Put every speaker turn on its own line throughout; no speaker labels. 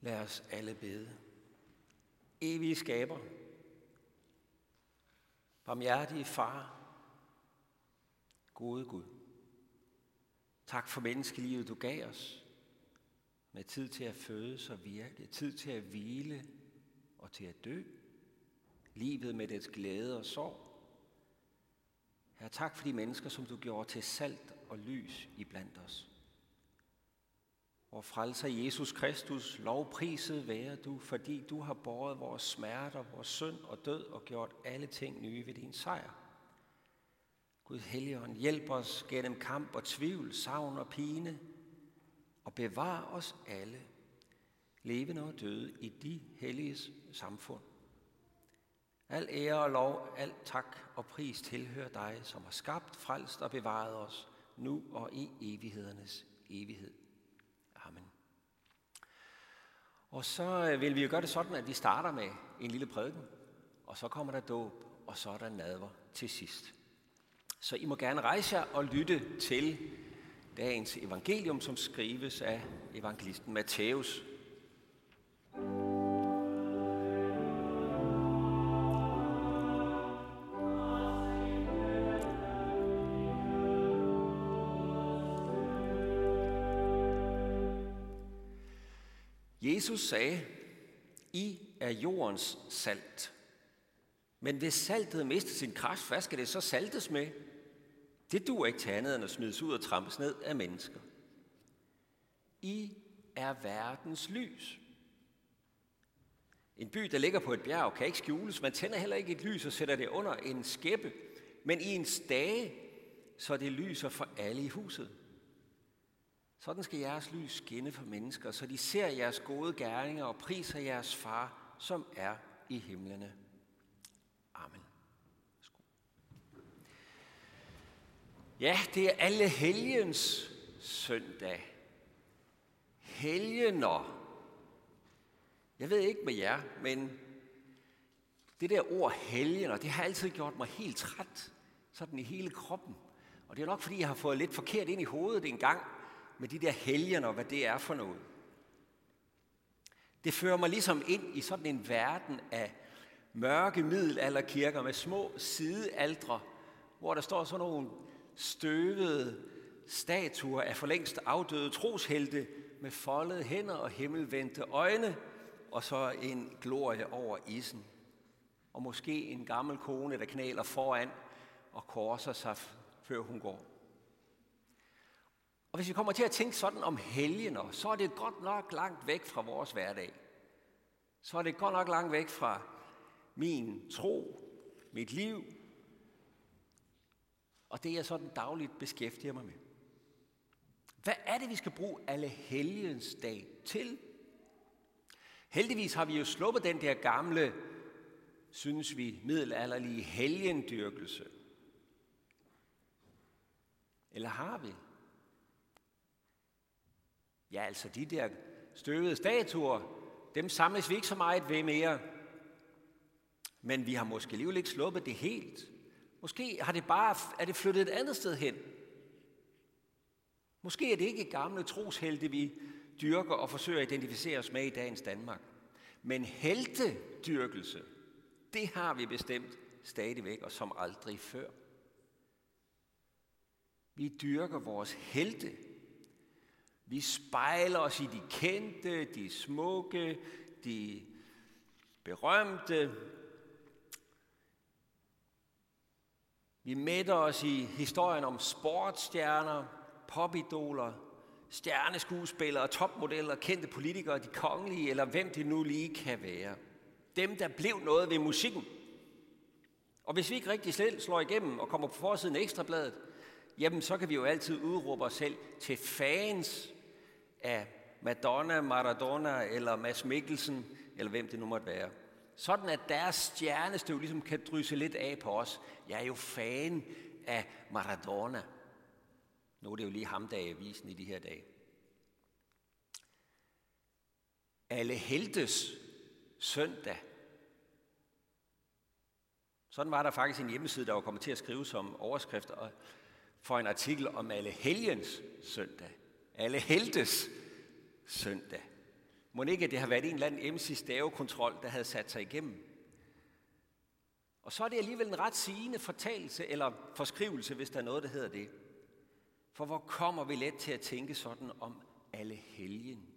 Lad os alle bede. Evige skaber, barmhjertige far, gode Gud. Tak for menneskelivet, du gav os, med tid til at fødes og virke, tid til at hvile og til at dø, livet med dets glæde og sorg. Her tak for de mennesker, som du gjorde til salt og lys iblandt os. Og frelser Jesus Kristus, lovpriset være du, fordi du har båret vores smerter, vores synd og død og gjort alle ting nye ved din sejr. Gud Helligånd, hjælp os gennem kamp og tvivl, savn og pine, og bevar os alle, levende og døde, i de helliges samfund. Al ære og lov, al tak og pris tilhører dig, som har skabt, frelst og bevaret os, nu og i evighedernes evighed. Amen. Og så øh, vil vi jo gøre det sådan, at vi starter med en lille prædiken, og så kommer der dåb, og så er der nadver til sidst. Så I må gerne rejse jer og lytte til dagens evangelium, som skrives af evangelisten Matthæus. Jesus sagde, I er jordens salt. Men hvis saltet mister sin kraft, hvad skal det så saltes med? Det duer ikke til andet end at smides ud og trampes ned af mennesker. I er verdens lys. En by, der ligger på et bjerg, kan ikke skjules. Man tænder heller ikke et lys og sætter det under en skæppe. Men i en stage, så det lyser for alle i huset. Sådan skal jeres lys skinne for mennesker, så de ser jeres gode gerninger og priser jeres far, som er i himlene. Amen. Ja, det er alle helgens søndag. Helgener. Jeg ved ikke med jer, men det der ord helgener, det har altid gjort mig helt træt, sådan i hele kroppen. Og det er nok, fordi jeg har fået lidt forkert ind i hovedet en gang, med de der helgener, hvad det er for noget. Det fører mig ligesom ind i sådan en verden af mørke middelalderkirker med små sidealdre, hvor der står sådan nogle støvede statuer af for længst afdøde troshelte med foldede hænder og himmelvendte øjne, og så en glorie over isen. Og måske en gammel kone, der knaler foran og korser sig, før hun går. Og hvis vi kommer til at tænke sådan om helgener, så er det godt nok langt væk fra vores hverdag. Så er det godt nok langt væk fra min tro, mit liv, og det jeg sådan dagligt beskæftiger mig med. Hvad er det, vi skal bruge alle helgens dag til? Heldigvis har vi jo sluppet den der gamle, synes vi, middelalderlige helgendyrkelse. Eller har vi? Ja, altså de der støvede statuer, dem samles vi ikke så meget ved mere. Men vi har måske alligevel ikke sluppet det helt. Måske har det bare, er det flyttet et andet sted hen. Måske er det ikke gamle troshelte, vi dyrker og forsøger at identificere os med i dagens Danmark. Men heltedyrkelse, det har vi bestemt stadigvæk og som aldrig før. Vi dyrker vores helte, vi spejler os i de kendte, de smukke, de berømte. Vi mætter os i historien om sportsstjerner, popidoler, stjerneskuespillere, topmodeller, kendte politikere, de kongelige, eller hvem det nu lige kan være. Dem, der blev noget ved musikken. Og hvis vi ikke rigtig selv slår igennem og kommer på forsiden af Ekstrabladet, jamen så kan vi jo altid udråbe os selv til fans af Madonna, Maradona eller Mads Mikkelsen, eller hvem det nu måtte være. Sådan at deres stjernestøv ligesom kan drysse lidt af på os. Jeg er jo fan af Maradona. Nu er det jo lige ham, der er i avisen i de her dage. Alle heltes søndag. Sådan var der faktisk en hjemmeside, der var kommet til at skrive som overskrift for en artikel om alle helgens søndag. Alle heltes søndag. Må ikke, det har været en eller anden MC stavekontrol, der havde sat sig igennem. Og så er det alligevel en ret sigende fortalelse eller forskrivelse, hvis der er noget, der hedder det. For hvor kommer vi let til at tænke sådan om alle helgen?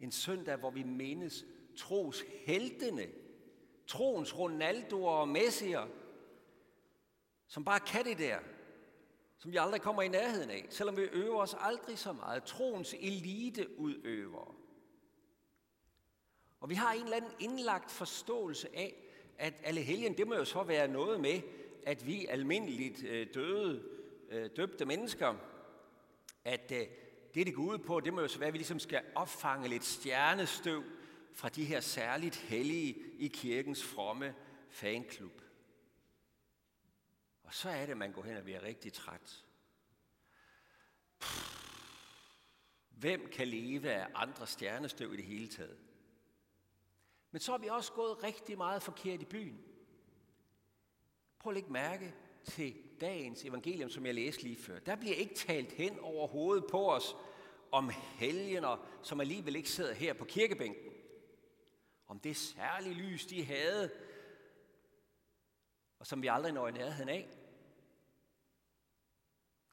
En søndag, hvor vi mindes tros heltene, troens Ronaldoer og Messier, som bare kan det der, som vi aldrig kommer i nærheden af, selvom vi øver os aldrig så meget. Troens eliteudøvere. Og vi har en eller anden indlagt forståelse af, at alle helgen, det må jo så være noget med, at vi almindeligt øh, døde, øh, døbte mennesker, at øh, det, det går ud på, det må jo så være, at vi ligesom skal opfange lidt stjernestøv fra de her særligt hellige i kirkens fromme fanklub. Og så er det, at man går hen og bliver rigtig træt. Hvem kan leve af andre stjernestøv i det hele taget? Men så har vi også gået rigtig meget forkert i byen. Prøv at lægge mærke til dagens evangelium, som jeg læste lige før. Der bliver ikke talt hen over hovedet på os om helgener, som alligevel ikke sidder her på kirkebænken. Om det særlige lys, de havde, og som vi aldrig når i nærheden af.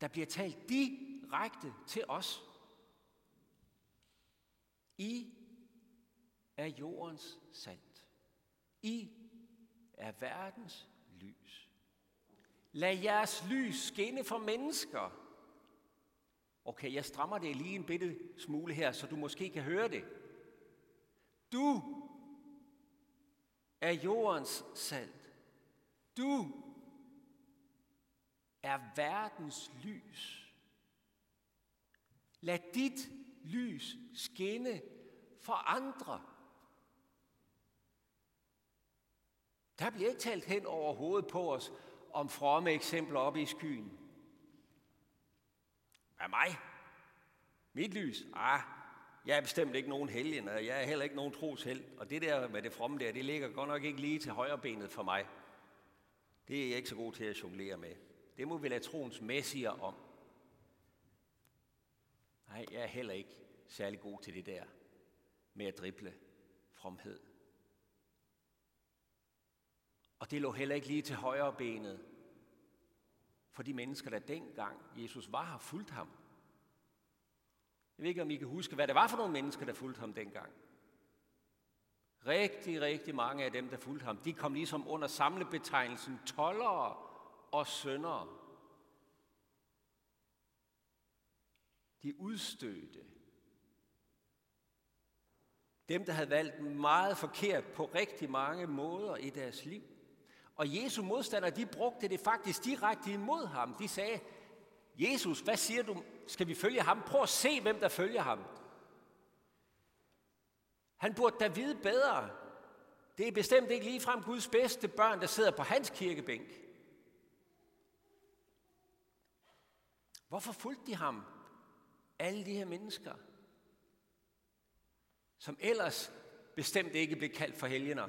Der bliver talt direkte til os. I er jordens salt. I er verdens lys. Lad jeres lys skinne for mennesker. Okay, jeg strammer det lige en bitte smule her, så du måske kan høre det. Du er jordens salt. Du er verdens lys. Lad dit lys skinne for andre. Der bliver ikke talt hen over hovedet på os om fromme eksempler oppe i skyen. Hvad mig? Mit lys? Ah, jeg er bestemt ikke nogen helgen, og jeg er heller ikke nogen trosheld. Og det der med det fromme der, det ligger godt nok ikke lige til højre benet for mig. Det er jeg ikke så god til at jonglere med. Det må vi lade troens messier om. Nej, jeg er heller ikke særlig god til det der med at drible fromhed. Og det lå heller ikke lige til højre benet for de mennesker, der dengang Jesus var her, fulgte ham. Jeg ved ikke, om I kan huske, hvad det var for nogle mennesker, der fulgte ham dengang. Rigtig, rigtig mange af dem, der fulgte ham, de kom ligesom under samlebetegnelsen tollere og søndere. De udstødte. Dem, der havde valgt meget forkert på rigtig mange måder i deres liv. Og Jesu modstandere, de brugte det faktisk direkte imod ham. De sagde, Jesus, hvad siger du? Skal vi følge ham? Prøv at se, hvem der følger ham. Han burde da vide bedre. Det er bestemt ikke ligefrem Guds bedste børn, der sidder på hans kirkebænk. Hvorfor fulgte de ham? Alle de her mennesker, som ellers bestemt ikke blev kaldt for helgener.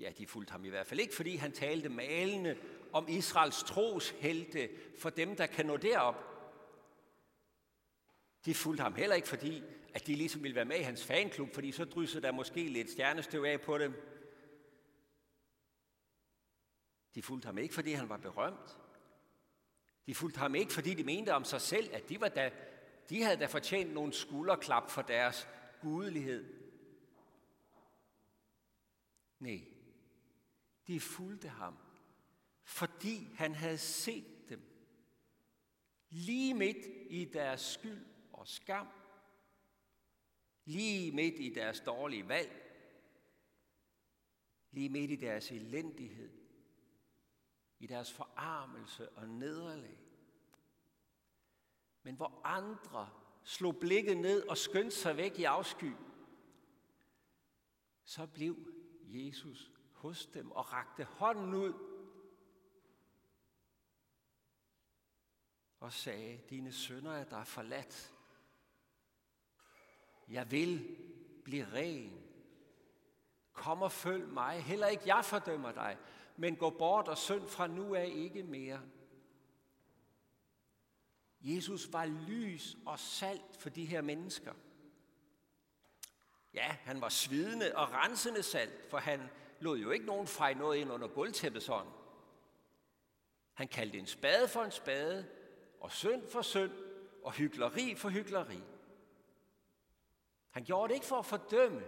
Ja, de fulgte ham i hvert fald ikke, fordi han talte malende om Israels tros helte for dem, der kan nå derop. De fulgte ham heller ikke, fordi at de ligesom ville være med i hans fanklub, fordi så dryssede der måske lidt stjernestøv af på dem. De fulgte ham ikke, fordi han var berømt. De fulgte ham ikke, fordi de mente om sig selv, at de, var da, de havde da fortjent nogle skulderklap for deres gudelighed. Nej, de fulgte ham, fordi han havde set dem. Lige midt i deres skyld og skam. Lige midt i deres dårlige valg. Lige midt i deres elendighed. I deres forarmelse og nederlag. Men hvor andre slog blikket ned og skyndte sig væk i afsky, så blev Jesus hos dem og rakte hånden ud og sagde, dine sønner er dig forladt. Jeg vil blive ren. Kom og følg mig. Heller ikke jeg fordømmer dig, men gå bort og synd fra nu af ikke mere. Jesus var lys og salt for de her mennesker. Ja, han var svidende og rensende salt, for han lod jo ikke nogen fej noget ind under gulvtæppets sådan. Han kaldte en spade for en spade, og synd for synd, og hyggeleri for hyggeleri. Han gjorde det ikke for at fordømme,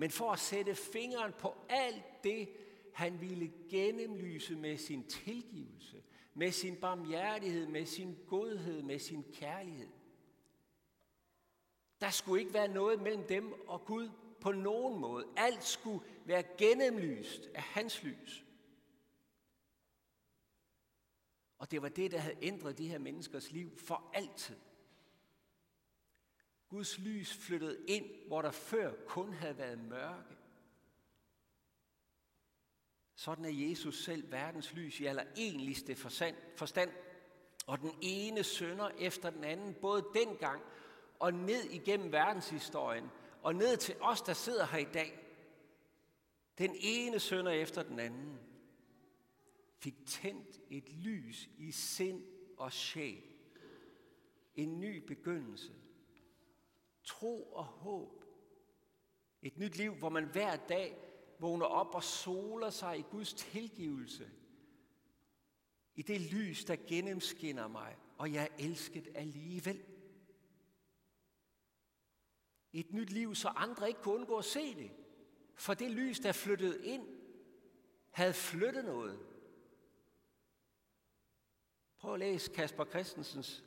men for at sætte fingeren på alt det, han ville gennemlyse med sin tilgivelse, med sin barmhjertighed, med sin godhed, med sin kærlighed. Der skulle ikke være noget mellem dem og Gud på nogen måde. Alt skulle være gennemlyst af hans lys. Og det var det, der havde ændret de her menneskers liv for altid. Guds lys flyttede ind, hvor der før kun havde været mørke. Sådan er Jesus selv verdens lys i allerenligste forstand. Og den ene sønder efter den anden, både dengang og ned igennem verdenshistorien, og ned til os, der sidder her i dag. Den ene sønder efter den anden fik tændt et lys i sind og sjæl. En ny begyndelse. Tro og håb. Et nyt liv, hvor man hver dag vågner op og soler sig i Guds tilgivelse. I det lys, der gennemskinner mig, og jeg er elsket alligevel. Et nyt liv, så andre ikke kunne undgå at se det. For det lys, der flyttede ind, havde flyttet noget. Prøv at læse Kasper Christensens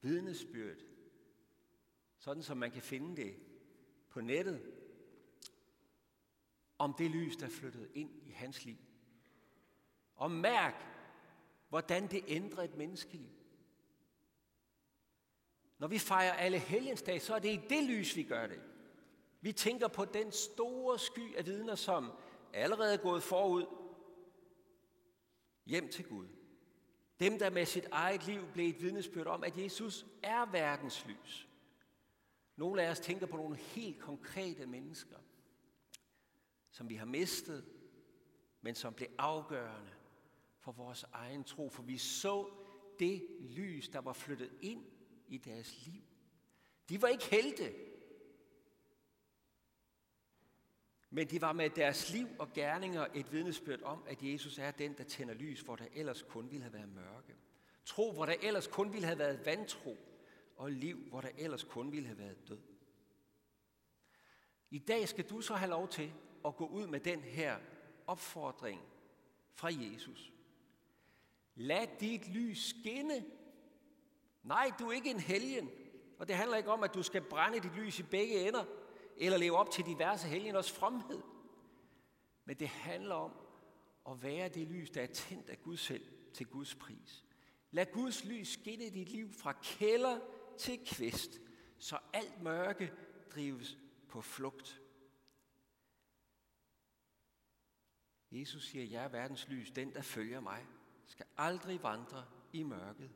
vidnesbyrd, sådan som man kan finde det på nettet, om det lys, der flyttede ind i hans liv. Og mærk, hvordan det ændrer et menneskeliv. Når vi fejrer alle helgensdag, så er det i det lys, vi gør det. Vi tænker på den store sky af vidner, som allerede er gået forud hjem til Gud. Dem, der med sit eget liv blev et vidnesbyrd om, at Jesus er verdens lys. Nogle af os tænker på nogle helt konkrete mennesker, som vi har mistet, men som blev afgørende for vores egen tro, for vi så det lys, der var flyttet ind i deres liv. De var ikke helte, men de var med deres liv og gerninger et vidnesbyrd om, at Jesus er den, der tænder lys, hvor der ellers kun ville have været mørke. Tro, hvor der ellers kun ville have været vantro, og liv, hvor der ellers kun ville have været død. I dag skal du så have lov til at gå ud med den her opfordring fra Jesus. Lad dit lys skinne. Nej, du er ikke en helgen. Og det handler ikke om, at du skal brænde dit lys i begge ender, eller leve op til diverse helgeners fromhed. Men det handler om at være det lys, der er tændt af Gud selv til Guds pris. Lad Guds lys skinne i dit liv fra kælder til kvist, så alt mørke drives på flugt. Jesus siger, jeg er verdens lys, den der følger mig, skal aldrig vandre i mørket,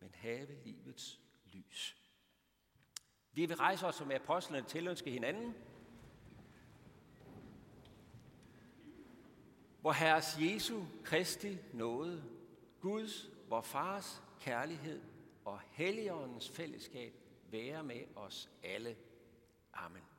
men have livets lys. Vi vil rejse os som apostlene til ønske hinanden. Hvor Herres Jesu Kristi nåde, Guds, vor Fars kærlighed og Helligåndens fællesskab være med os alle. Amen.